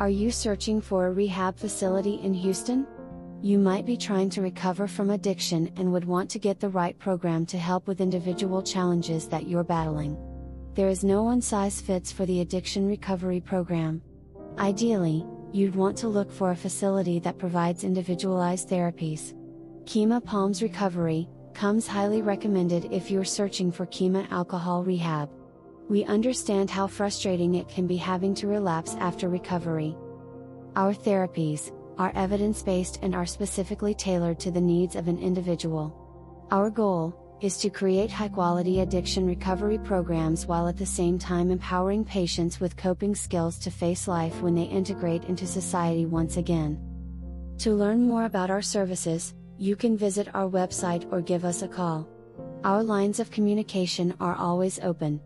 Are you searching for a rehab facility in Houston? You might be trying to recover from addiction and would want to get the right program to help with individual challenges that you're battling. There is no one size fits for the addiction recovery program. Ideally, you'd want to look for a facility that provides individualized therapies. Kemah Palms Recovery comes highly recommended if you're searching for Kemah alcohol rehab. We understand how frustrating it can be having to relapse after recovery. Our therapies are evidence based and are specifically tailored to the needs of an individual. Our goal is to create high quality addiction recovery programs while at the same time empowering patients with coping skills to face life when they integrate into society once again. To learn more about our services, you can visit our website or give us a call. Our lines of communication are always open.